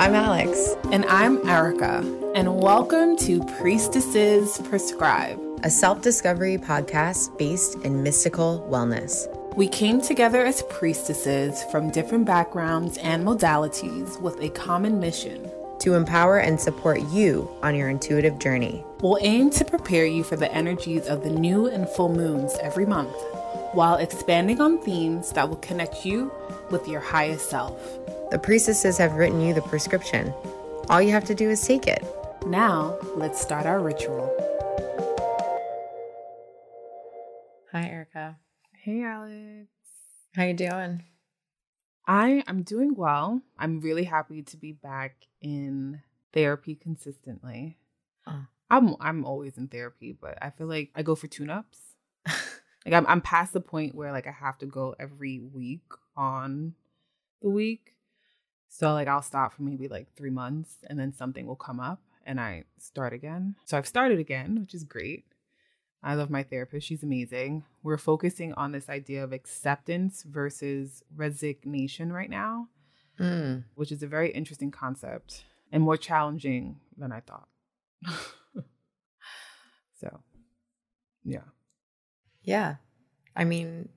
I'm Alex. And I'm Erica. And welcome to Priestesses Prescribe, a self discovery podcast based in mystical wellness. We came together as priestesses from different backgrounds and modalities with a common mission to empower and support you on your intuitive journey. We'll aim to prepare you for the energies of the new and full moons every month while expanding on themes that will connect you with your highest self. The priestesses have written you the prescription. All you have to do is take it. Now, let's start our ritual. Hi, Erica. Hey, Alex. How you doing? I am doing well. I'm really happy to be back in therapy consistently. Uh. I'm I'm always in therapy, but I feel like I go for tune-ups. like I'm I'm past the point where like I have to go every week on the week. So like I'll stop for maybe like 3 months and then something will come up and I start again. So I've started again, which is great. I love my therapist. She's amazing. We're focusing on this idea of acceptance versus resignation right now, mm. which is a very interesting concept and more challenging than I thought. so, yeah. Yeah. I mean,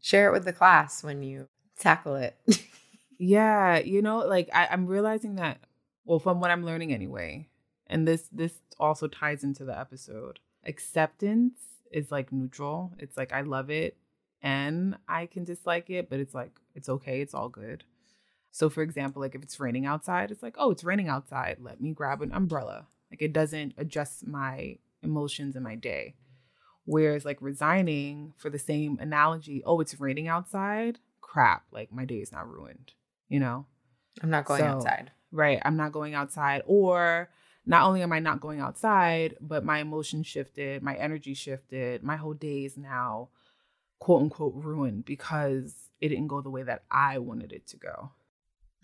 share it with the class when you tackle it. yeah. You know, like I, I'm realizing that, well, from what I'm learning anyway, and this this also ties into the episode acceptance is like neutral. It's like I love it and I can dislike it, but it's like it's okay, it's all good. So for example, like if it's raining outside, it's like, "Oh, it's raining outside. Let me grab an umbrella." Like it doesn't adjust my emotions in my day. Whereas like resigning for the same analogy, "Oh, it's raining outside." Crap, like my day is not ruined, you know? I'm not going so, outside. Right, I'm not going outside or not only am I not going outside, but my emotions shifted, my energy shifted, my whole day is now quote unquote ruined because it didn't go the way that I wanted it to go.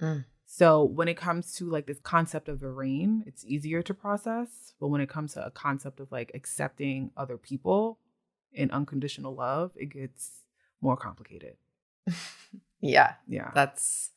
Mm. So when it comes to like this concept of the rain, it's easier to process. But when it comes to a concept of like accepting other people in unconditional love, it gets more complicated. yeah. Yeah. That's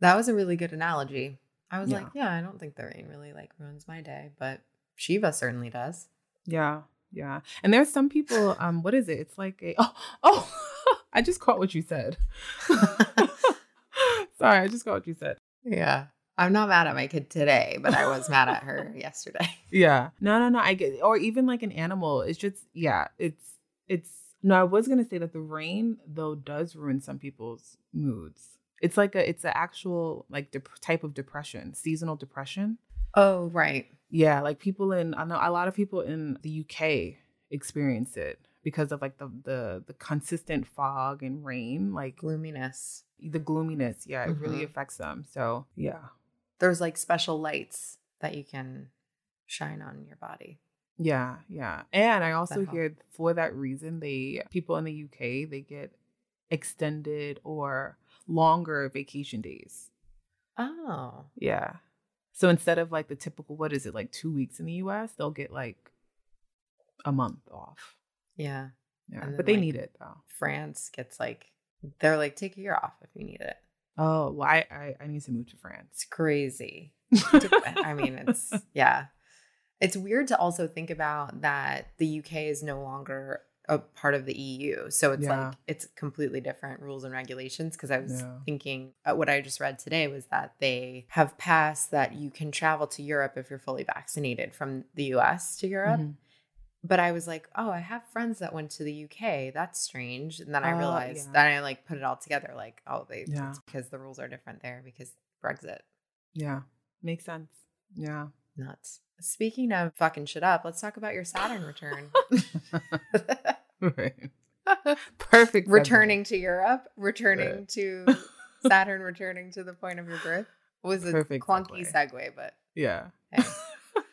that was a really good analogy. I was yeah. like, yeah, I don't think the rain really like ruins my day, but Shiva certainly does. Yeah, yeah. And there's some people, um, what is it? It's like a oh oh I just caught what you said. Sorry, I just caught what you said. Yeah. I'm not mad at my kid today, but I was mad at her yesterday. Yeah. No, no, no. I get or even like an animal. It's just yeah, it's it's no, I was gonna say that the rain though does ruin some people's moods. It's like a it's an actual like dep- type of depression, seasonal depression. Oh, right. Yeah, like people in I know a lot of people in the UK experience it because of like the the the consistent fog and rain, like gloominess. The gloominess, yeah, it mm-hmm. really affects them. So, yeah. There's like special lights that you can shine on your body. Yeah, yeah. And I also hear for that reason they people in the UK they get extended or longer vacation days. Oh. Yeah. So instead of like the typical, what is it, like two weeks in the US, they'll get like a month off. Yeah. Yeah. Then, but they like, need it though. France gets like, they're like, take a year off if you need it. Oh, well, I, I, I need to move to France. It's crazy. I mean, it's, yeah. It's weird to also think about that the UK is no longer a part of the EU. So it's yeah. like it's completely different rules and regulations. Because I was yeah. thinking uh, what I just read today was that they have passed that you can travel to Europe if you're fully vaccinated from the US to Europe. Mm-hmm. But I was like, oh, I have friends that went to the UK. That's strange. And then I oh, realized yeah. I like put it all together like, oh, they yeah. because the rules are different there because Brexit. Yeah. Makes sense. Yeah. Nuts. Speaking of fucking shit up, let's talk about your Saturn return. right. Perfect. Returning to Europe, returning right. to Saturn, returning to the point of your birth. Was a perfect clunky segue, segue but yeah. Hey.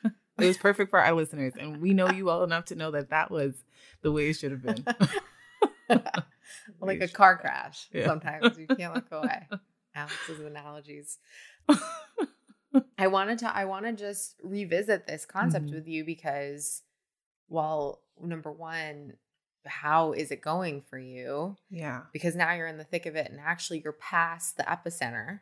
it was perfect for our listeners. And we know you well enough to know that that was the way it should have been. like a car crash. Yeah. Sometimes you can't go away. Alex's analogies. I wanted to I want to just revisit this concept mm-hmm. with you because well, number one, how is it going for you? Yeah. Because now you're in the thick of it and actually you're past the epicenter.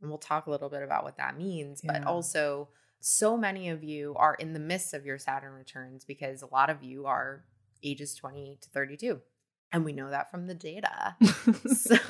And we'll talk a little bit about what that means. Yeah. But also, so many of you are in the midst of your Saturn returns because a lot of you are ages 20 to 32. And we know that from the data. so,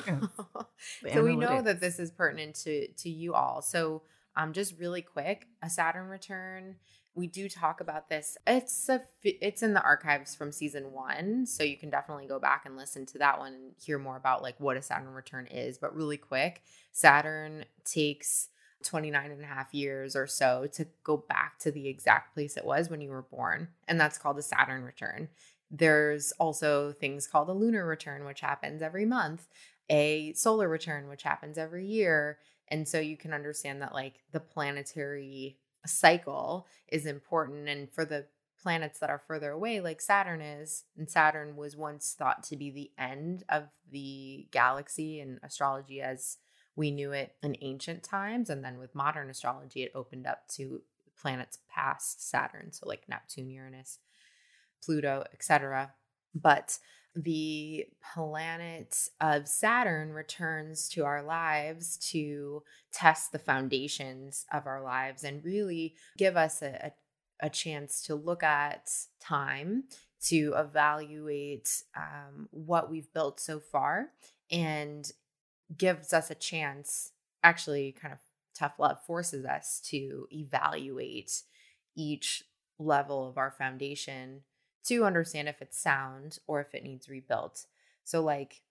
the so we know that this is pertinent to, to you all. So, um, just really quick, a Saturn return we do talk about this. It's a it's in the archives from season 1, so you can definitely go back and listen to that one and hear more about like what a Saturn return is, but really quick, Saturn takes 29 and a half years or so to go back to the exact place it was when you were born, and that's called a Saturn return. There's also things called a lunar return which happens every month, a solar return which happens every year, and so you can understand that like the planetary cycle is important. And for the planets that are further away, like Saturn is, and Saturn was once thought to be the end of the galaxy and astrology as we knew it in ancient times. And then with modern astrology, it opened up to planets past Saturn, so like Neptune, Uranus, Pluto, etc. But the planet of Saturn returns to our lives to test the foundations of our lives and really give us a, a, a chance to look at time, to evaluate um, what we've built so far, and gives us a chance, actually, kind of tough love forces us to evaluate each level of our foundation to understand if it's sound or if it needs rebuilt. So, like,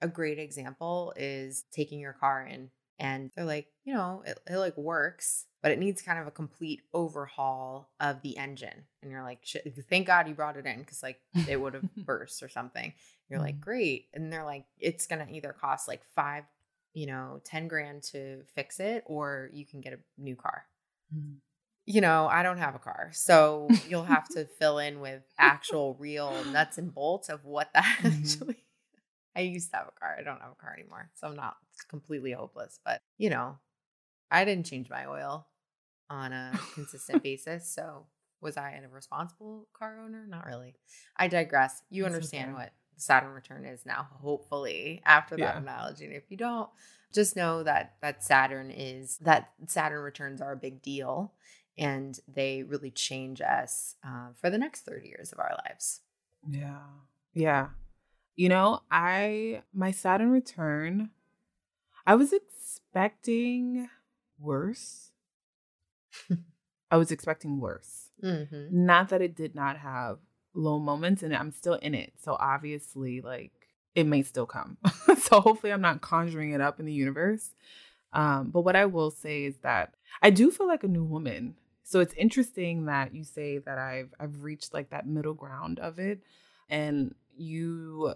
a great example is taking your car in and they're like, you know, it, it like works, but it needs kind of a complete overhaul of the engine. And you're like, thank God you brought it in because like it would have burst or something. You're like, mm-hmm. great. And they're like, it's going to either cost like five, you know, 10 grand to fix it, or you can get a new car. Mm you know, I don't have a car. So you'll have to fill in with actual real nuts and bolts of what that mm-hmm. actually I used to have a car. I don't have a car anymore. So I'm not completely hopeless, but you know, I didn't change my oil on a consistent basis. So was I a responsible car owner? Not really. I digress. You That's understand okay. what Saturn return is now, hopefully, after that yeah. analogy. And if you don't, just know that that Saturn is that Saturn returns are a big deal and they really change us uh, for the next 30 years of our lives. Yeah. Yeah. You know, I, my Saturn return, I was expecting worse. I was expecting worse. Mm-hmm. Not that it did not have low moments and I'm still in it. So obviously, like, it may still come. so hopefully, I'm not conjuring it up in the universe. Um, but what I will say is that I do feel like a new woman. So it's interesting that you say that I've I've reached like that middle ground of it and you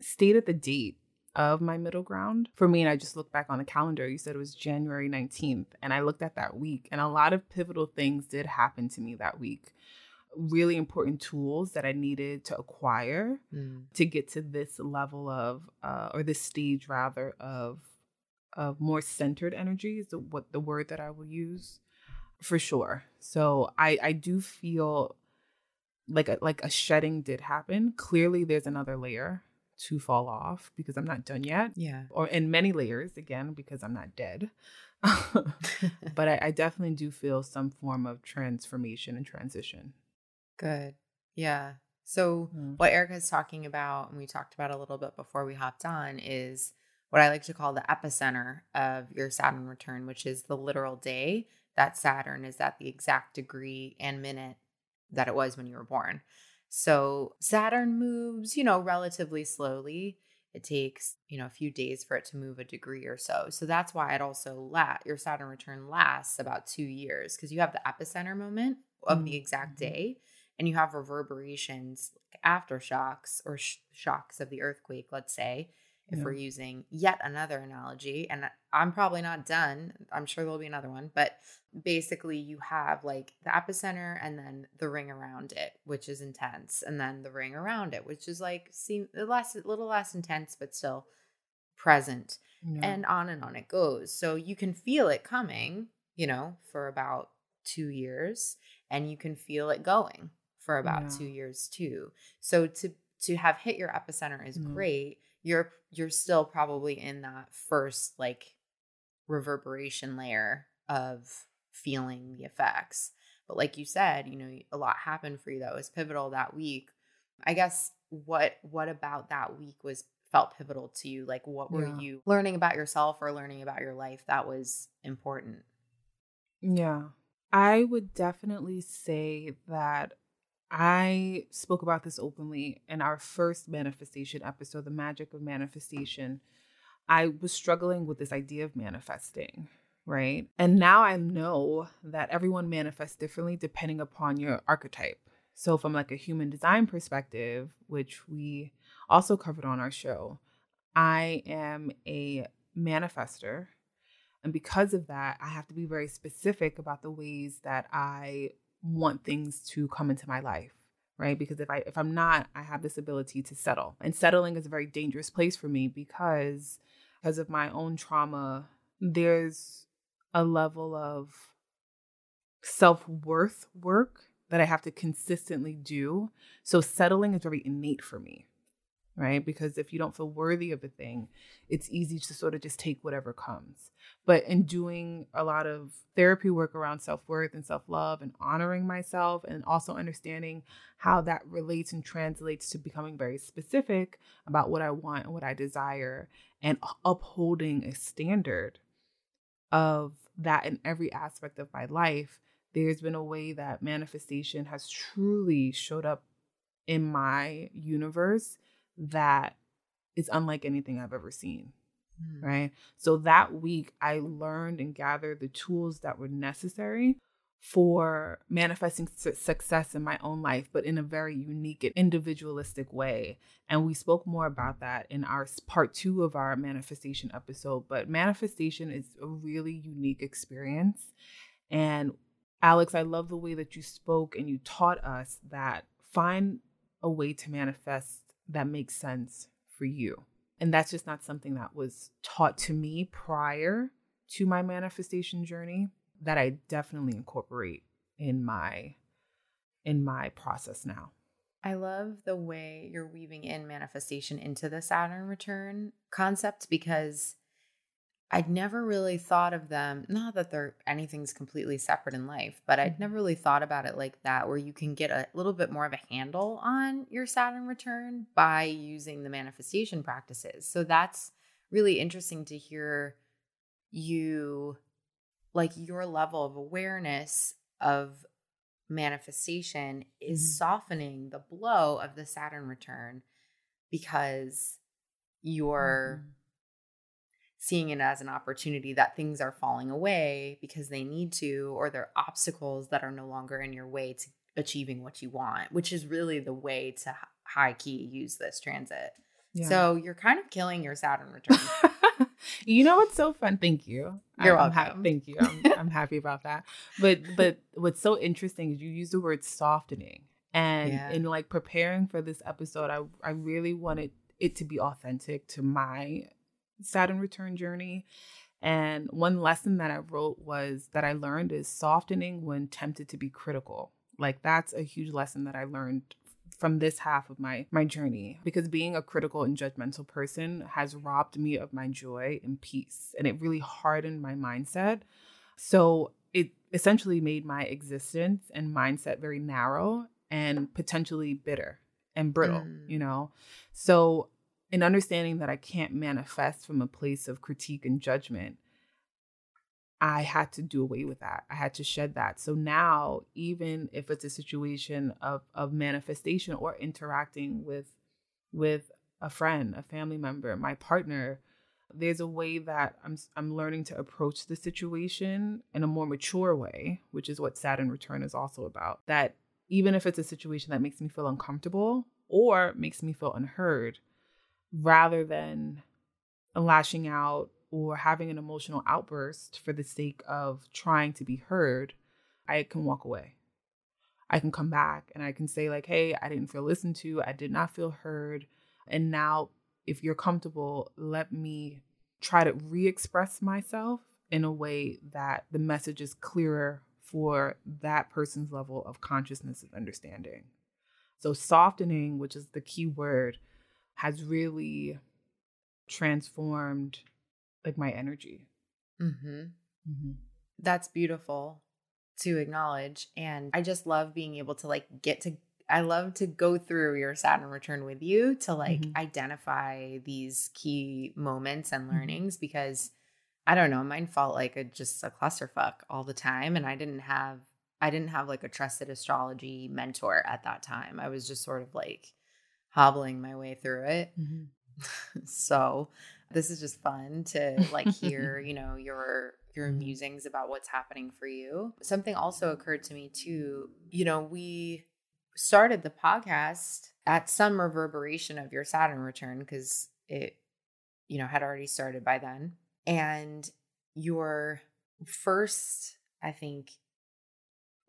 stated the date of my middle ground. For me, and I just looked back on the calendar, you said it was January 19th and I looked at that week and a lot of pivotal things did happen to me that week. Really important tools that I needed to acquire mm. to get to this level of, uh, or this stage rather, of of more centered energy is the, what the word that I will use for sure. So I I do feel like a, like a shedding did happen. Clearly, there's another layer to fall off because I'm not done yet. Yeah. Or in many layers again because I'm not dead. but I, I definitely do feel some form of transformation and transition. Good. Yeah. So mm. what Erica's talking about, and we talked about a little bit before we hopped on, is what I like to call the epicenter of your Saturn return, which is the literal day that Saturn is at the exact degree and minute that it was when you were born. So Saturn moves, you know, relatively slowly. It takes, you know, a few days for it to move a degree or so. So that's why it also la- your Saturn return lasts about 2 years because you have the epicenter moment of the exact mm-hmm. day and you have reverberations like aftershocks or sh- shocks of the earthquake, let's say, if yeah. we're using yet another analogy. And I'm probably not done. I'm sure there'll be another one. But basically, you have like the epicenter and then the ring around it, which is intense. And then the ring around it, which is like seem less, a little less intense, but still present. Yeah. And on and on it goes. So you can feel it coming, you know, for about two years. And you can feel it going for about yeah. two years too. So to to have hit your epicenter is mm. great you're you're still probably in that first like reverberation layer of feeling the effects. But like you said, you know, a lot happened for you that was pivotal that week. I guess what what about that week was felt pivotal to you? Like what were yeah. you learning about yourself or learning about your life that was important? Yeah. I would definitely say that I spoke about this openly in our first manifestation episode, The Magic of Manifestation. I was struggling with this idea of manifesting, right? And now I know that everyone manifests differently depending upon your archetype. So, from like a human design perspective, which we also covered on our show, I am a manifester. And because of that, I have to be very specific about the ways that I want things to come into my life right because if i if i'm not i have this ability to settle and settling is a very dangerous place for me because because of my own trauma there's a level of self-worth work that i have to consistently do so settling is very innate for me right? Because if you don't feel worthy of a thing, it's easy to sort of just take whatever comes. But in doing a lot of therapy work around self worth and self love and honoring myself, and also understanding how that relates and translates to becoming very specific about what I want and what I desire, and upholding a standard of that in every aspect of my life, there's been a way that manifestation has truly showed up in my universe that is unlike anything I've ever seen. Mm. Right. So that week, I learned and gathered the tools that were necessary for manifesting su- success in my own life, but in a very unique and individualistic way. And we spoke more about that in our part two of our manifestation episode. But manifestation is a really unique experience. And Alex, I love the way that you spoke and you taught us that find a way to manifest that makes sense for you. And that's just not something that was taught to me prior to my manifestation journey that I definitely incorporate in my in my process now. I love the way you're weaving in manifestation into the Saturn return concept because I'd never really thought of them, not that they're anything's completely separate in life, but I'd mm-hmm. never really thought about it like that, where you can get a little bit more of a handle on your Saturn return by using the manifestation practices. So that's really interesting to hear you, like your level of awareness of manifestation is mm-hmm. softening the blow of the Saturn return because you're. Mm-hmm seeing it as an opportunity that things are falling away because they need to, or they're obstacles that are no longer in your way to achieving what you want, which is really the way to high key use this transit. Yeah. So you're kind of killing your Saturn return. you know what's so fun? Thank you. You're I'm, welcome. Ha- thank you. I'm, I'm happy about that. But but what's so interesting is you use the word softening, and yeah. in like preparing for this episode, I I really wanted it to be authentic to my Saturn return journey. And one lesson that I wrote was that I learned is softening when tempted to be critical. Like that's a huge lesson that I learned from this half of my my journey because being a critical and judgmental person has robbed me of my joy and peace and it really hardened my mindset. So it essentially made my existence and mindset very narrow and potentially bitter and brittle, mm. you know. So in understanding that I can't manifest from a place of critique and judgment, I had to do away with that. I had to shed that. So now, even if it's a situation of of manifestation or interacting with with a friend, a family member, my partner, there's a way that I'm I'm learning to approach the situation in a more mature way, which is what Saturn return is also about. That even if it's a situation that makes me feel uncomfortable or makes me feel unheard, rather than lashing out or having an emotional outburst for the sake of trying to be heard, I can walk away. I can come back and I can say, like, hey, I didn't feel listened to. I did not feel heard. And now, if you're comfortable, let me try to re express myself in a way that the message is clearer for that person's level of consciousness and understanding. So, softening, which is the key word, has really transformed like my energy Mm-hmm. Mm-hmm. That's beautiful to acknowledge. And I just love being able to like get to I love to go through your Saturn return with you to like mm-hmm. identify these key moments and mm-hmm. learnings because I don't know, mine felt like a just a clusterfuck all the time and I didn't have I didn't have like a trusted astrology mentor at that time. I was just sort of like hobbling my way through it. Mm-hmm. so, this is just fun to like hear, you know, your your mm-hmm. musings about what's happening for you. Something also occurred to me too. You know, we started the podcast at some reverberation of your Saturn return because it, you know, had already started by then. And your first, I think,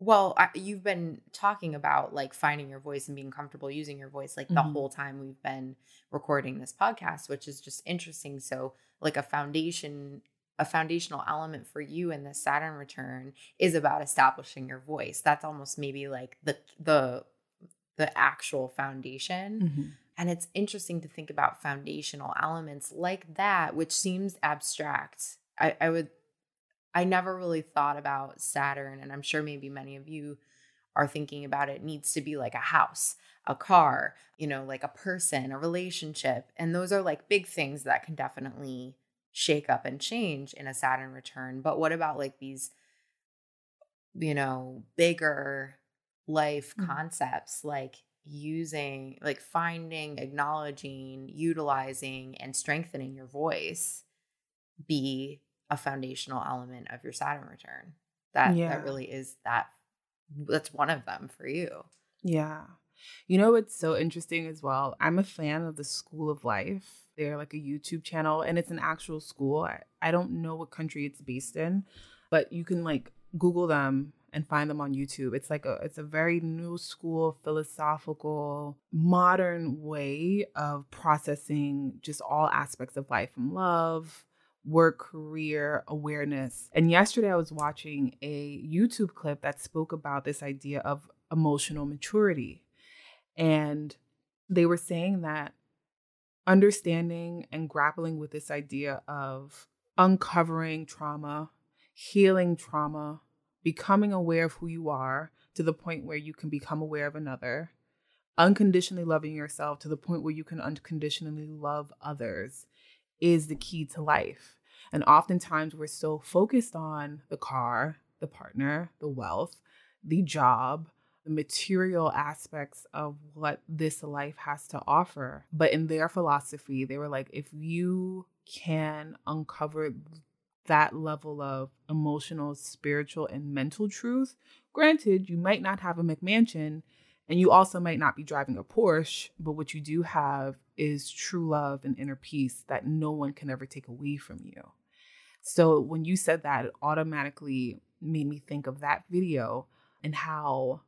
well, I, you've been talking about like finding your voice and being comfortable using your voice like mm-hmm. the whole time we've been recording this podcast, which is just interesting. So, like a foundation a foundational element for you in the Saturn return is about establishing your voice. That's almost maybe like the the the actual foundation. Mm-hmm. And it's interesting to think about foundational elements like that, which seems abstract. I, I would I never really thought about Saturn, and I'm sure maybe many of you are thinking about it needs to be like a house, a car, you know, like a person, a relationship. And those are like big things that can definitely shake up and change in a Saturn return. But what about like these, you know, bigger life mm-hmm. concepts like using, like finding, acknowledging, utilizing, and strengthening your voice be a foundational element of your Saturn return? That yeah. that really is that that's one of them for you. Yeah. You know what's so interesting as well? I'm a fan of the School of Life they're like a YouTube channel and it's an actual school. I, I don't know what country it's based in, but you can like Google them and find them on YouTube. It's like a it's a very new school philosophical modern way of processing just all aspects of life from love, work, career, awareness. And yesterday I was watching a YouTube clip that spoke about this idea of emotional maturity. And they were saying that understanding and grappling with this idea of uncovering trauma, healing trauma, becoming aware of who you are to the point where you can become aware of another, unconditionally loving yourself to the point where you can unconditionally love others is the key to life. And oftentimes we're so focused on the car, the partner, the wealth, the job, the material aspects of what this life has to offer. But in their philosophy, they were like, if you can uncover that level of emotional, spiritual, and mental truth, granted, you might not have a McMansion and you also might not be driving a Porsche, but what you do have is true love and inner peace that no one can ever take away from you. So when you said that, it automatically made me think of that video and how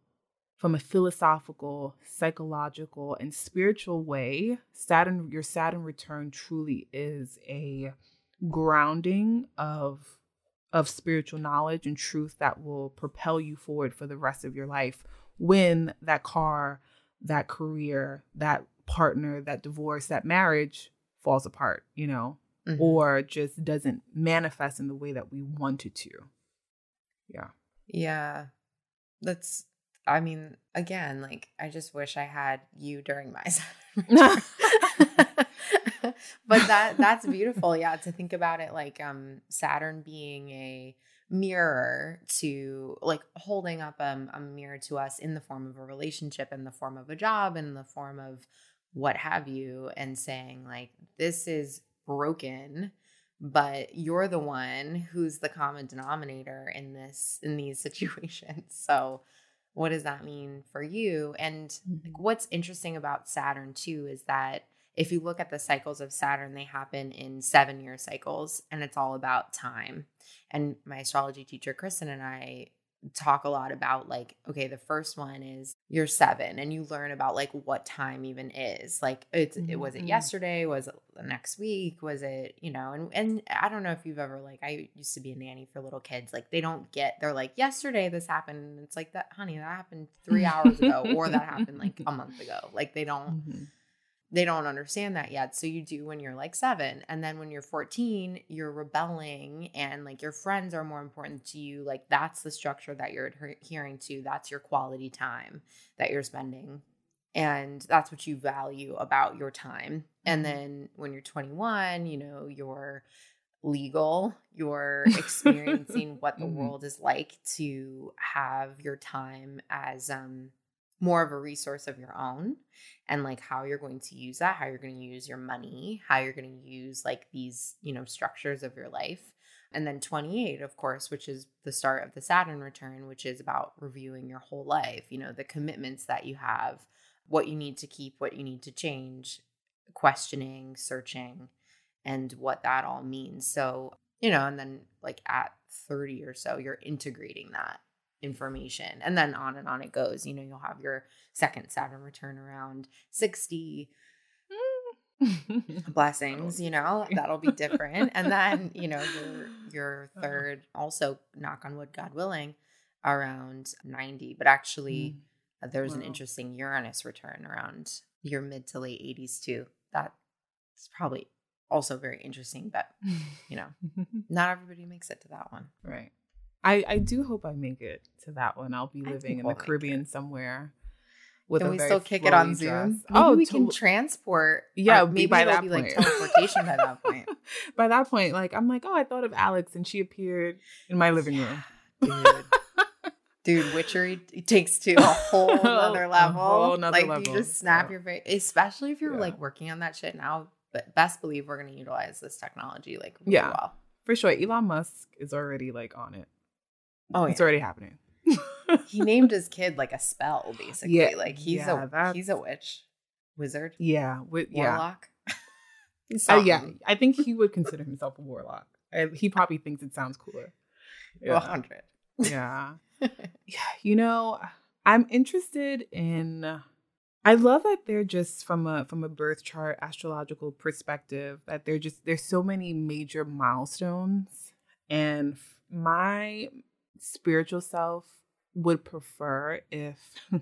from a philosophical, psychological, and spiritual way, Saturn, your Saturn return truly is a grounding of of spiritual knowledge and truth that will propel you forward for the rest of your life when that car, that career, that partner, that divorce, that marriage falls apart, you know, mm-hmm. or just doesn't manifest in the way that we wanted to. Yeah. Yeah. That's I mean, again, like I just wish I had you during my but that that's beautiful, yeah, to think about it like um Saturn being a mirror to like holding up um, a mirror to us in the form of a relationship in the form of a job in the form of what have you and saying like this is broken but you're the one who's the common denominator in this in these situations so what does that mean for you? And mm-hmm. like, what's interesting about Saturn too is that if you look at the cycles of Saturn, they happen in seven year cycles and it's all about time. And my astrology teacher, Kristen, and I talk a lot about like okay the first one is you're seven and you learn about like what time even is like it's mm-hmm. it was it mm-hmm. yesterday was it next week was it you know and and i don't know if you've ever like i used to be a nanny for little kids like they don't get they're like yesterday this happened and it's like that honey that happened three hours ago or that happened like a month ago like they don't mm-hmm. They don't understand that yet. So you do when you're like seven. And then when you're 14, you're rebelling and like your friends are more important to you. Like that's the structure that you're adhering to. That's your quality time that you're spending. And that's what you value about your time. And mm-hmm. then when you're 21, you know, you're legal, you're experiencing what the mm-hmm. world is like to have your time as um more of a resource of your own and like how you're going to use that, how you're going to use your money, how you're going to use like these, you know, structures of your life. And then 28, of course, which is the start of the Saturn return, which is about reviewing your whole life, you know, the commitments that you have, what you need to keep, what you need to change, questioning, searching, and what that all means. So, you know, and then like at 30 or so, you're integrating that information. And then on and on it goes. You know you'll have your second saturn return around 60 blessings you know that'll be different. And then you know your your uh-huh. third also knock on wood god willing around 90 but actually mm. there's wow. an interesting uranus return around your mid to late 80s too. That's probably also very interesting but you know not everybody makes it to that one. Right I, I do hope I make it to that one. I'll be living in the Caribbean somewhere. With can we still kick it on Zoom? Oh, maybe oh, we to- can transport. Yeah, maybe by that be point. like teleportation by that point. by that point, like I'm like, oh, I thought of Alex, and she appeared in my living room. Dude, dude witchery takes to a whole other level. Whole like level. you just snap yeah. your face, especially if you're yeah. like working on that shit now. But best believe we're gonna utilize this technology like really yeah. well. For sure. Elon Musk is already like on it. Oh, yeah. it's already happening. he named his kid like a spell, basically. Yeah, like he's yeah, a that's... he's a witch, wizard. Yeah, wi- warlock. Yeah. uh, yeah, I think he would consider himself a warlock. I, he probably thinks it sounds cooler. Yeah. Hundred. Yeah. yeah. You know, I'm interested in. I love that they're just from a from a birth chart astrological perspective that they're just there's so many major milestones and my spiritual self would prefer if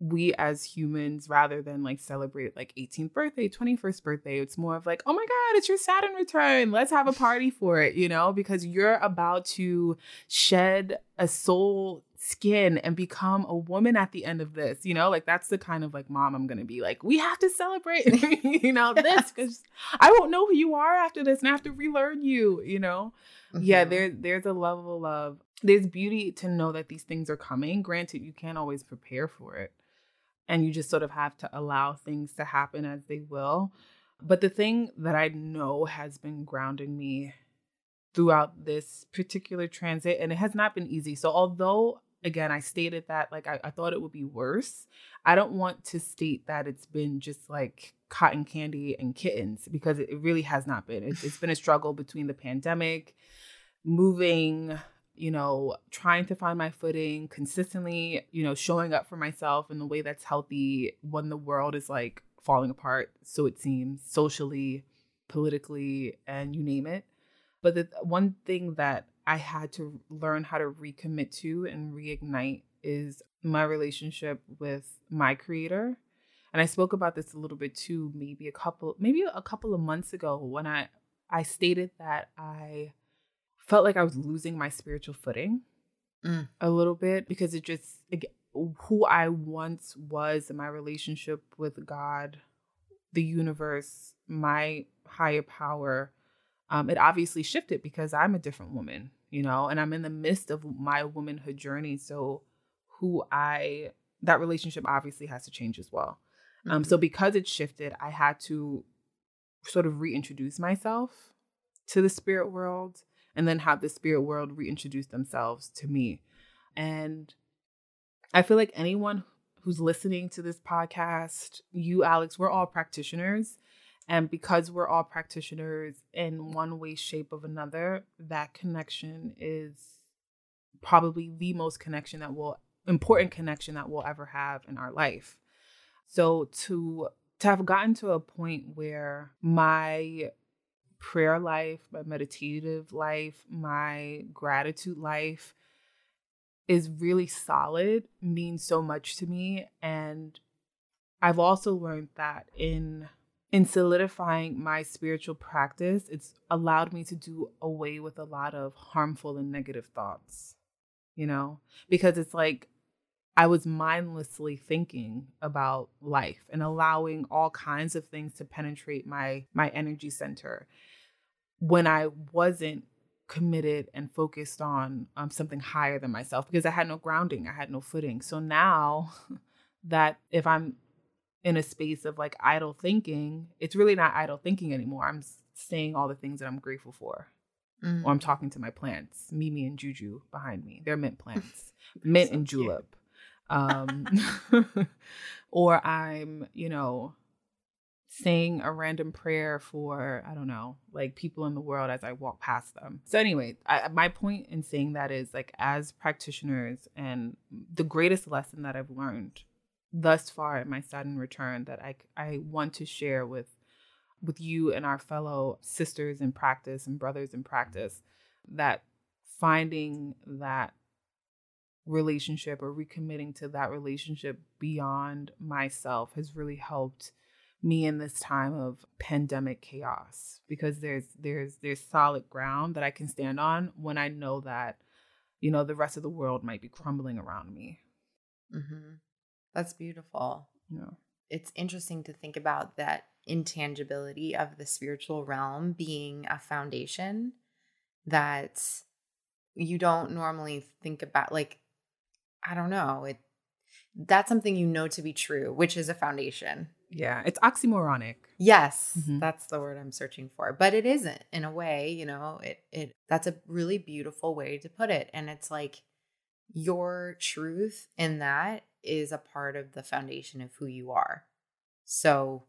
we as humans rather than like celebrate like 18th birthday 21st birthday it's more of like oh my god it's your saturn return. Let's have a party for it you know? Because you're about to shed a soul skin and become a woman at the end of this you know like that's the kind of like mom i'm gonna be like we have to celebrate you know this because i won't know who you are after this and i have to relearn you you know? Mm-hmm. yeah there there's a level of there's beauty to know that these things are coming. Granted you can't always prepare for it and you just sort of have to allow things to happen as they will but the thing that i know has been grounding me throughout this particular transit and it has not been easy so although again, I stated that like I, I thought it would be worse. I don't want to state that it's been just like cotton candy and kittens because it, really has not been. It's been a struggle between the pandemic, moving, you know, trying to find my footing, consistently, you know, showing up for myself in the way that's healthy when the world is like falling apart, so it seems, socially, politically, and you name it. But the one thing that I had to learn how to recommit to and reignite is my relationship with my creator. And I spoke about this a little bit too, maybe a couple, maybe a couple of months ago when I I stated that I felt like I was losing my spiritual footing mm. a little bit because it just who I once was in my relationship with God, the universe, my higher power. Um, it obviously shifted because I'm a different woman you know, and I'm in the midst of my womanhood journey. So, who I, that relationship obviously has to change as well. Mm-hmm. Um, so, mm-hmm. because it shifted, I had to sort of reintroduce myself to the spirit world and then have the spirit world reintroduce themselves to me. And I feel like anyone who's listening to this podcast, you, Alex, we're all practitioners. And because we're all practitioners in one way, shape, of another, that connection is probably the most connection that will important connection that we'll ever have in our life. So to to have gotten to a point where my prayer life, my meditative life, my gratitude life is really solid means so much to me and I've also learned that in in solidifying my spiritual practice, it's allowed me to do away with a lot of harmful and negative thoughts. You know, because it's like I was mindlessly thinking about life and allowing all kinds of things to penetrate my my energy center when I wasn't committed and focused on um, something higher than myself because I had no grounding, I had no footing. So now that if I'm in a space of like idle thinking, it's really not idle thinking anymore. I'm saying all the things that I'm grateful for. Mm. Or I'm talking to my plants, Mimi and Juju behind me. They're mint plants, mint so and julep. Um, or I'm, you know, saying a random prayer for I don't know, like people in the world as I walk past them. So anyway, I, my point in saying that is like as practitioners and the greatest lesson that I've learned thus far at my Saturn return that I I want to share with with you and our fellow sisters in practice and brothers in practice that finding that relationship or recommitting to that relationship beyond myself has really helped me in this time of pandemic chaos because there's there's there's solid ground that I can stand on when I know that you know the rest of the world might be crumbling around me. Mm-hmm. That's beautiful. Yeah. It's interesting to think about that intangibility of the spiritual realm being a foundation that you don't normally think about like I don't know, it that's something you know to be true, which is a foundation. Yeah, it's oxymoronic. Yes, mm-hmm. that's the word I'm searching for. But it isn't in a way, you know, it it that's a really beautiful way to put it and it's like your truth in that is a part of the foundation of who you are. So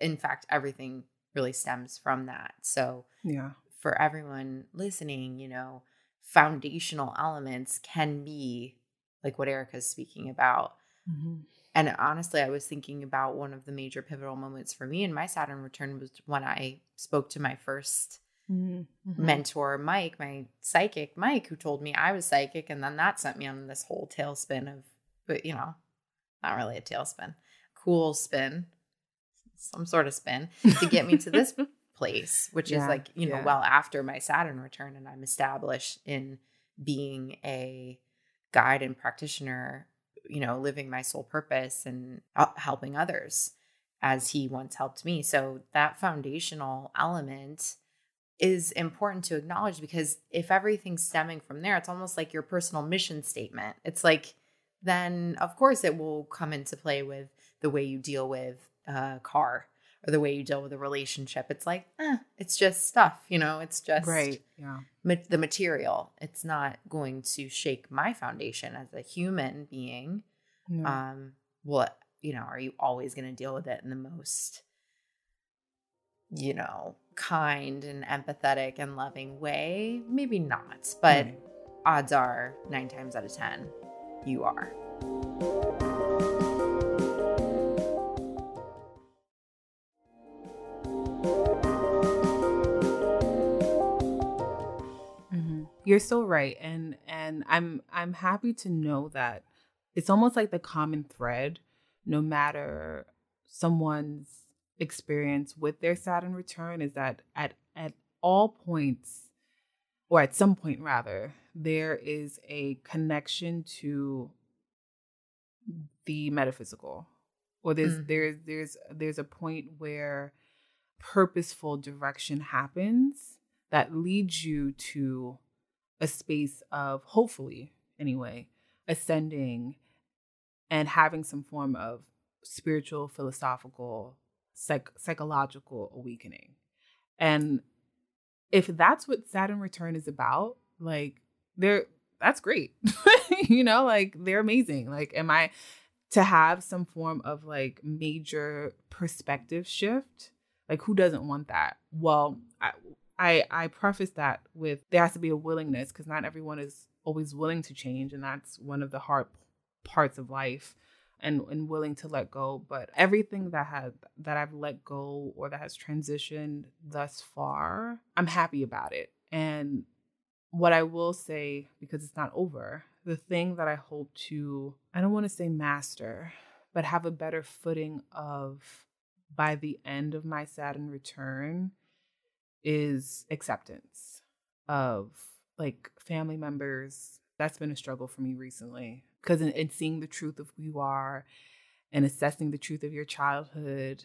in fact everything really stems from that. So yeah. For everyone listening, you know, foundational elements can be like what Erica's speaking about. Mm-hmm. And honestly, I was thinking about one of the major pivotal moments for me in my Saturn return was when I spoke to my 1st mm-hmm. mentor, Mike, my psychic, Mike, who told me I was psychic. And then that sent me on this whole tailspin of, but you know, not really a tailspin, cool spin, some sort of spin to get me to this place, which yeah, is like, you know, yeah. well after my Saturn return. And I'm established in being a guide and practitioner you know, living my soul purpose and helping others as he once helped me. So that foundational element is important to acknowledge because if everything's stemming from there, it's almost like your personal mission statement. It's like, then of course it will come into play with the way you deal with a car or the way you deal with a relationship. It's like, eh, it's just stuff, you know, it's just right. Yeah. Ma- the material. It's not going to shake my foundation as a human being. No. Um, well, you know, are you always going to deal with it in the most, you know, kind and empathetic and loving way? Maybe not, but right. odds are nine times out of 10, you are. Mm-hmm. You're so right. And and I'm I'm happy to know that it's almost like the common thread no matter someone's experience with their Saturn return is that at at all points or at some point rather there is a connection to the metaphysical or there's mm. there's there's there's a point where purposeful direction happens that leads you to a space of hopefully, anyway, ascending and having some form of spiritual, philosophical, psych- psychological awakening. And if that's what Saturn return is about, like they're that's great. you know, like they're amazing. Like am I to have some form of like major perspective shift? Like who doesn't want that? Well, I, I I preface that with there has to be a willingness because not everyone is always willing to change, and that's one of the hard parts of life. And, and willing to let go but everything that has that i've let go or that has transitioned thus far i'm happy about it and what i will say because it's not over the thing that i hope to i don't want to say master but have a better footing of by the end of my Saturn return is acceptance of like family members. That's been a struggle for me recently because in, in seeing the truth of who you are and assessing the truth of your childhood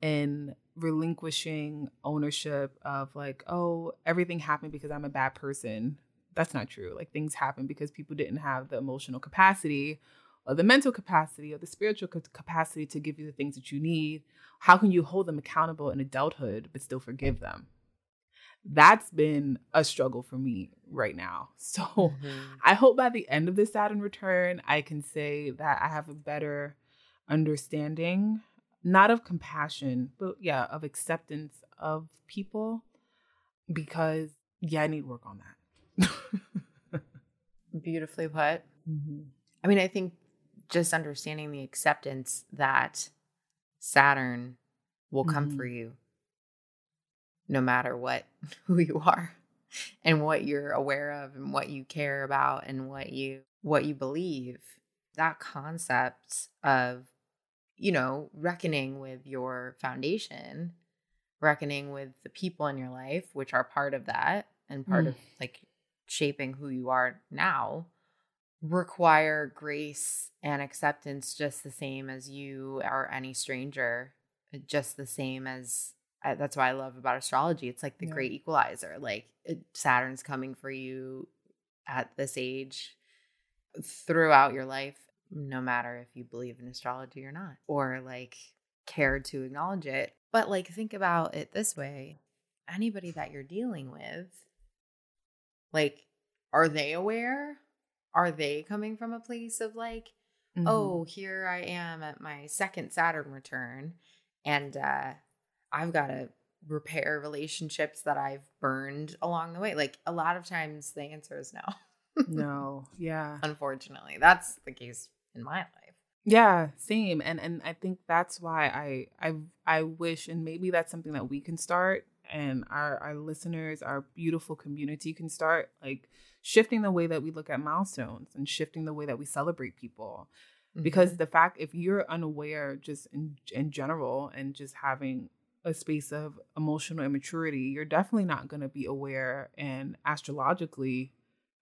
and relinquishing ownership of like, oh, everything happened because I'm a bad person. That's not true. Like things happen because people didn't have the emotional capacity or the mental capacity or the spiritual capacity to give you the things that you need. How can you hold them accountable in adulthood but still forgive them? That's been a struggle for me right now. So mm-hmm. I hope by the end of this Saturn return, I can say that I have a better understanding not of compassion, but yeah, of acceptance of people because yeah, I need work on that. Beautifully put. Mm-hmm. I mean, I think just understanding the acceptance that Saturn will come mm-hmm. for you no matter what who you are and what you're aware of and what you care about and what you what you believe that concept of you know, reckoning with your foundation, reckoning with the people in your life, which are part of that and part mm. of like shaping who you are now, require grace and acceptance just the same as you are any stranger, just the same as uh, that's why I love about astrology. It's like the yeah. great equalizer. Like it, Saturn's coming for you at this age throughout your life no matter if you believe in astrology or not, or like care to acknowledge it. But like, think about it this way anybody that you're dealing with, like, are they aware? Are they coming from a place of like, mm-hmm. oh, here I am at my second Saturn return, and uh, I've got to repair relationships that I've burned along the way? Like, a lot of times the answer is no. no, yeah. Unfortunately, that's the case in my life. Yeah, same. And and I think that's why I I I wish and maybe that's something that we can start and our our listeners, our beautiful community can start like shifting the way that we look at milestones and shifting the way that we celebrate people. Mm-hmm. Because the fact if you're unaware just in in general and just having a space of emotional immaturity, you're definitely not going to be aware and astrologically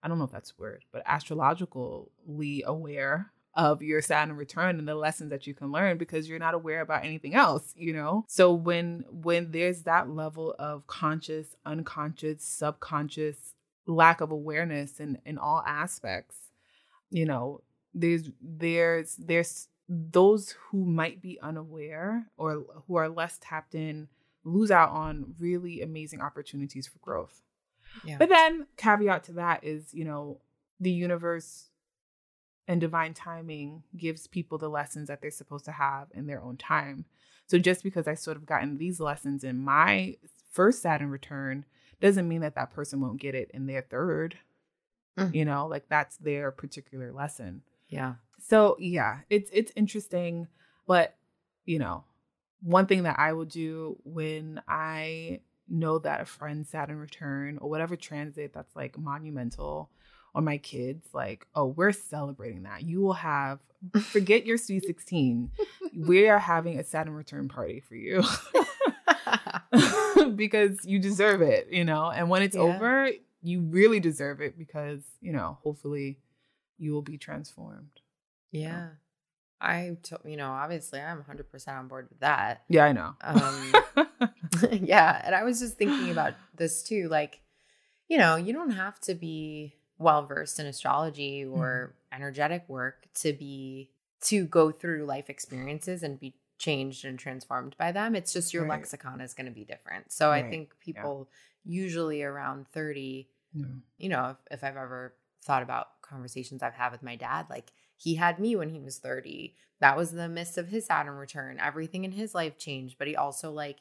I don't know if that's a word, but astrologically aware of your Saturn return and the lessons that you can learn because you're not aware about anything else, you know? So when when there's that level of conscious, unconscious, subconscious lack of awareness in in all aspects, you know, there's there's there's those who might be unaware or who are less tapped in lose out on really amazing opportunities for growth. Yeah. But then caveat to that is, you know, the universe and divine timing gives people the lessons that they're supposed to have in their own time. So just because I sort of gotten these lessons in my first Saturn return doesn't mean that that person won't get it in their third. Mm. You know, like that's their particular lesson. Yeah. So, yeah, it's it's interesting, but you know, one thing that I will do when I know that a friend Saturn return or whatever transit that's like monumental or my kids like oh we're celebrating that. You will have forget your sweet 16 we are having a saturn return party for you. Because you deserve it you know? And when it's yeah. over you really deserve it because you know hopefully you will be transformed yeah I, t- you know, obviously I'm 100% on board with that. Yeah, I know. Um, yeah. And I was just thinking about this too. Like, you know, you don't have to be well versed in astrology or mm. energetic work to be to go through life experiences and be changed and transformed by them. It's just your right. lexicon is going to be different. So right. I think people yeah. usually around 30, yeah. you know, if, if I've ever thought about conversations I've had with my dad, like he had me when he was 30. That was the midst of his Saturn return. Everything in his life changed, but he also like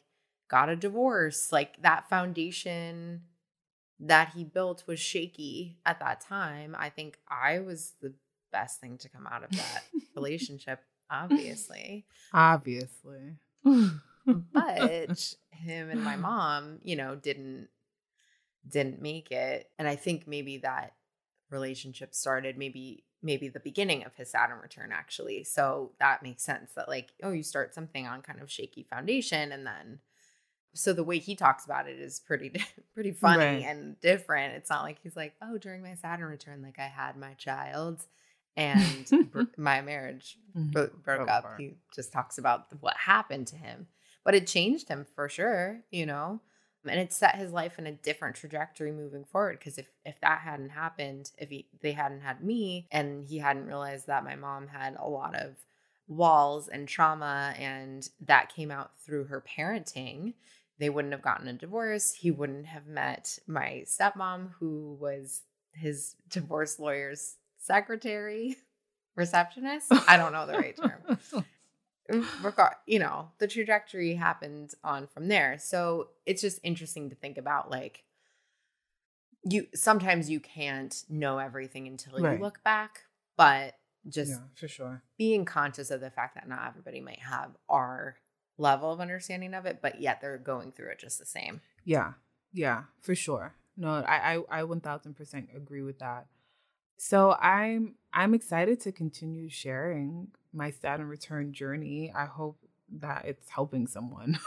got a divorce. Like that foundation that he built was shaky at that time, I think I was the best thing to come out of that relationship, obviously. Obviously. but him and my mom, you know, didn't didn't make it. And I think maybe that relationship started maybe maybe the beginning of his Saturn return, actually. So that makes sense that, like, oh, you start something on kind of shaky foundation and then. So the way he talks about it is pretty pretty funny right. and different. It's not like he's like, "Oh, during my Saturn return, like I had my child, and my marriage mm-hmm. broke, broke up. He just talks about what happened to him, but it changed him for sure, you know, and it set his life in a different trajectory moving forward. Because if if that hadn't happened, if he, they hadn't had me, and he hadn't realized that my mom had a lot of walls and trauma, and that came out through her parenting. They wouldn't have gotten a divorce. He wouldn't have met my stepmom, who was his divorce lawyer's secretary, receptionist. I don't know the right term. Regard, you know, the trajectory happened on from there. So it's just interesting to think about like you sometimes you can't know everything until right. you look back, but just yeah, for sure. Being conscious of the fact that not everybody might have our level of understanding of it, but yet they're going through it just the same. Yeah. Yeah, for sure. No, I I, I 1000% agree with that. So I'm I'm excited to continue sharing my Saturn return journey. I hope that it's helping someone.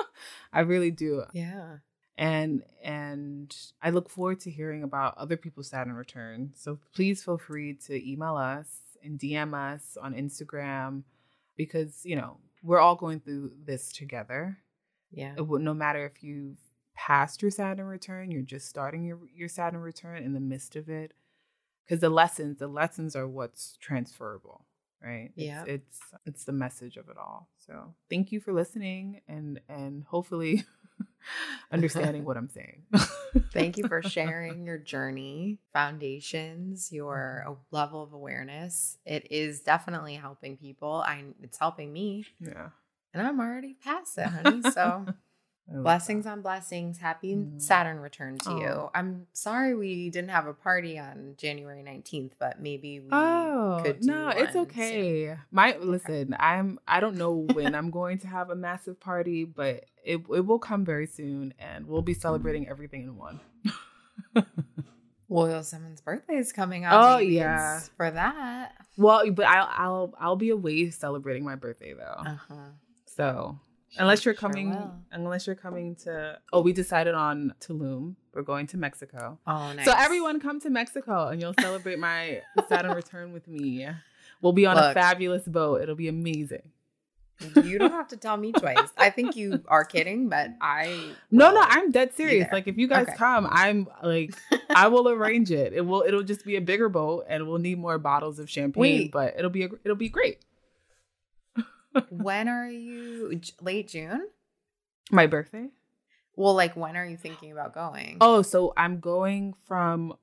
I really do. Yeah. And and I look forward to hearing about other people's Saturn return. So please feel free to email us and DM us on Instagram because, you know, we're all going through this together. Yeah. no matter if you've passed your Saturn return, you're just starting your, your Saturn return in the midst of it because the lessons the lessons are what's transferable right? Yeah it's, it's it's the message of it all so thank you for listening and and hopefully understanding what i'm saying. Thank you for sharing your journey foundations your mm-hmm. level of awareness. It is definitely helping people. I it's helping me. Yeah. And i'm already past it honey so Blessings that. on blessings. Happy mm. Saturn return to oh. you. I'm sorry we didn't have a party on January 19th, but maybe we oh, could No, it's okay. Soon. My listen, I'm I don't know when I'm going to have a massive party, but it it will come very soon and we'll be celebrating everything in one. Well, someone's birthday is coming up. Oh yeah, for that. Well, but I'll I'll I'll be away celebrating my birthday though. Uh-huh. So unless you're coming sure unless you're coming to oh we decided on tulum we're going to mexico oh nice. so everyone come to mexico and you'll celebrate my saturn return with me we'll be on Look, a fabulous boat it'll be amazing you don't have to tell me twice. I think you are kidding, but I No, no, I'm dead serious. Like if you guys okay. come, I'm like I will arrange it. It will it'll just be a bigger boat and we'll need more bottles of champagne, Wait. but it'll be a, it'll be great when are you late June? My birthday? Well, like when are you thinking about going? Oh, so I'm going from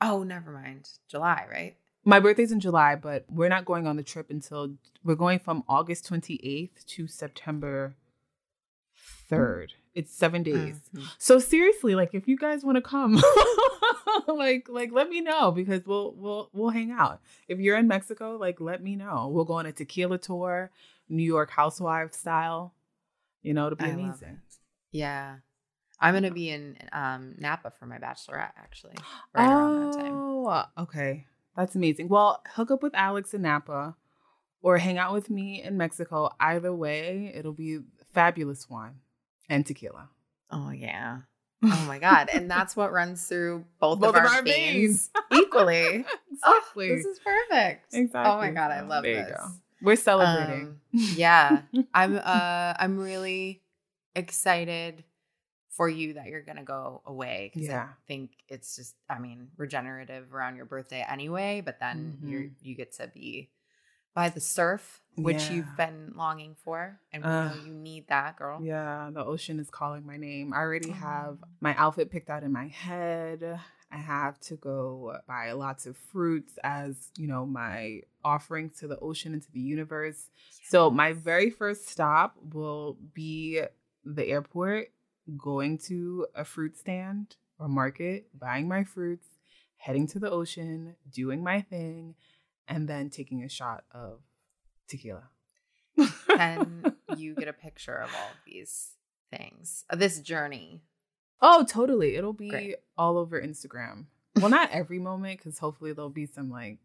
Oh, never mind. July, right? My birthday's in July, but we're not going on the trip until we're going from August 28th to September 3rd. It's 7 days. Mm-hmm. So seriously, like if you guys want to come, like like let me know because we'll we'll we'll hang out. If you're in Mexico, like let me know. We'll go on a tequila tour. New York housewife style. You know, it'll be I amazing. Yeah. I'm gonna be in um, Napa for my bachelorette, actually. Right oh, okay, that's amazing. Well, hook up with Alex in Napa, or hang out with me in Mexico. Either way, it'll be fabulous wine and tequila. Oh yeah. Oh my god! and that's what runs through both, both of, our, our veins, veins. equally. Exactly. Oh, this is perfect. Exactly. Oh my god, I love there this. We're celebrating. Um, yeah. I'm uh I'm really excited for you that you're gonna go away yeah. I think it's just I mean regenerative around your birthday anyway, but then mm-hmm. you you get to be by the surf, which yeah. you've been longing for, and uh, you need that, girl. Yeah, the ocean is calling my name. I already have my outfit picked out in my head. I have to go buy lots of fruits as, you know, my offering to the ocean and to the universe. Yes. So my very first stop will be the airport, going to a fruit stand or market, buying my fruits, heading to the ocean, doing my thing, and then taking a shot of tequila. Can you get a picture of all of these things, of this journey Oh, totally. It'll be Great. all over Instagram. Well, not every moment, because hopefully there'll be some like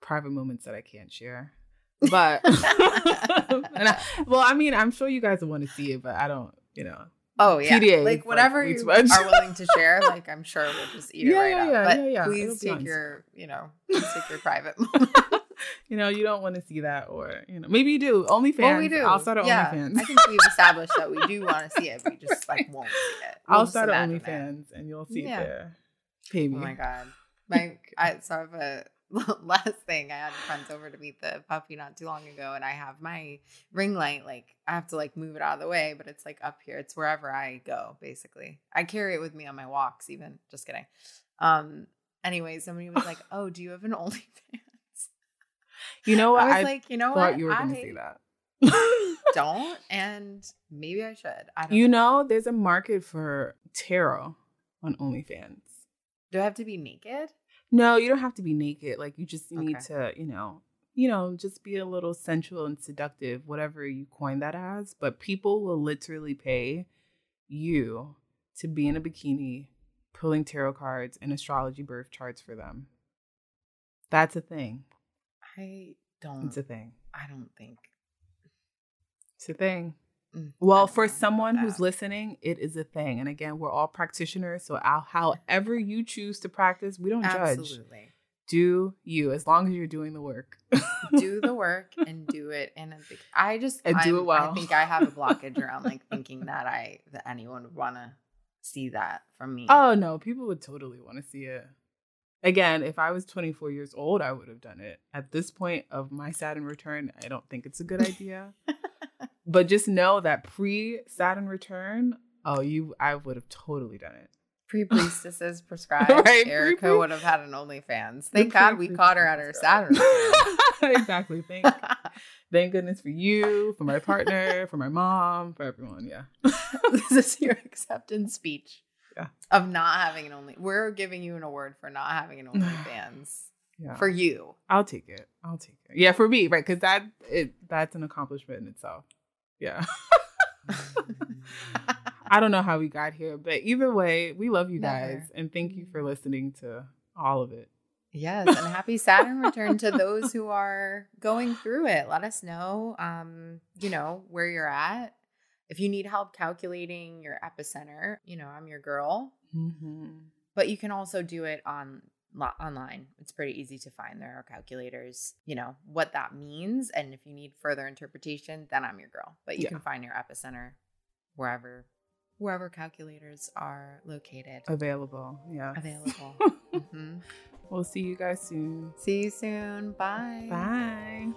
private moments that I can't share. But I, well, I mean, I'm sure you guys want to see it, but I don't, you know. Oh yeah, PDA, like whatever like, you are willing to share, like I'm sure we'll just eat yeah, it right yeah, up. Yeah, but yeah, please take your, you know, take your private. You know, you don't want to see that, or you know, maybe you do. OnlyFans. Well, we do. I'll start an yeah, OnlyFans. I think we've established that we do want to see it. We just like won't see it. We'll I'll start an OnlyFans, and you'll see it there. Pay me. Oh my god, my I saw a last thing, I had friends over to meet the puppy not too long ago, and I have my ring light. Like I have to like move it out of the way, but it's like up here. It's wherever I go, basically. I carry it with me on my walks. Even just kidding. Um. Anyway, somebody was like, "Oh, do you have an OnlyFans?" You know what? I was I like, you know what? I thought you were going to say that. don't, and maybe I should. I don't you know, know, there's a market for tarot on OnlyFans. Do I have to be naked? No, you don't have to be naked. Like you just need to, you know, you know, just be a little sensual and seductive, whatever you coin that as. But people will literally pay you to be in a bikini pulling tarot cards and astrology birth charts for them. That's a thing. I don't. It's a thing. I don't think. It's a thing. Mm, well, for someone who's listening, it is a thing. And again, we're all practitioners. So, however you choose to practice, we don't judge. Absolutely. judge. Do you, as long as you're doing the work. do the work and do it in a big. I just and do it well. I think I have a blockage around like thinking that I that anyone would want to see that from me. Oh no, people would totally want to see it. Again, if I was 24 years old, I would have done it. At this point of my Saturn return, I don't think it's a good idea. But just know that pre Saturn return, oh, you, I would have totally done it. Pre priestesses prescribed. right, Erica pre-pre- would have had an OnlyFans. Thank God we caught her at her Saturn. exactly. Thank, thank goodness for you, for my partner, for my mom, for everyone. Yeah. this is your acceptance speech. Of not having an only. We're giving you an award for not having an OnlyFans. Yeah. For you. I'll take it. I'll take it. Yeah, for me, right? Because that it that's an accomplishment in itself. Yeah. I don't know how we got here, but either way, we love you Never. guys and thank you for listening to all of it. Yes, and happy Saturn return to those who are going through it. Let us know um, you know, where you're at. If you need help calculating your epicenter, you know, I'm your girl. Mm-hmm. But you can also do it on online. It's pretty easy to find. There are calculators, you know, what that means. And if you need further interpretation, then I'm your girl. But you yeah. can find your epicenter wherever wherever calculators are located. Available. Yeah. Available. mm-hmm. We'll see you guys soon. See you soon. Bye. Bye.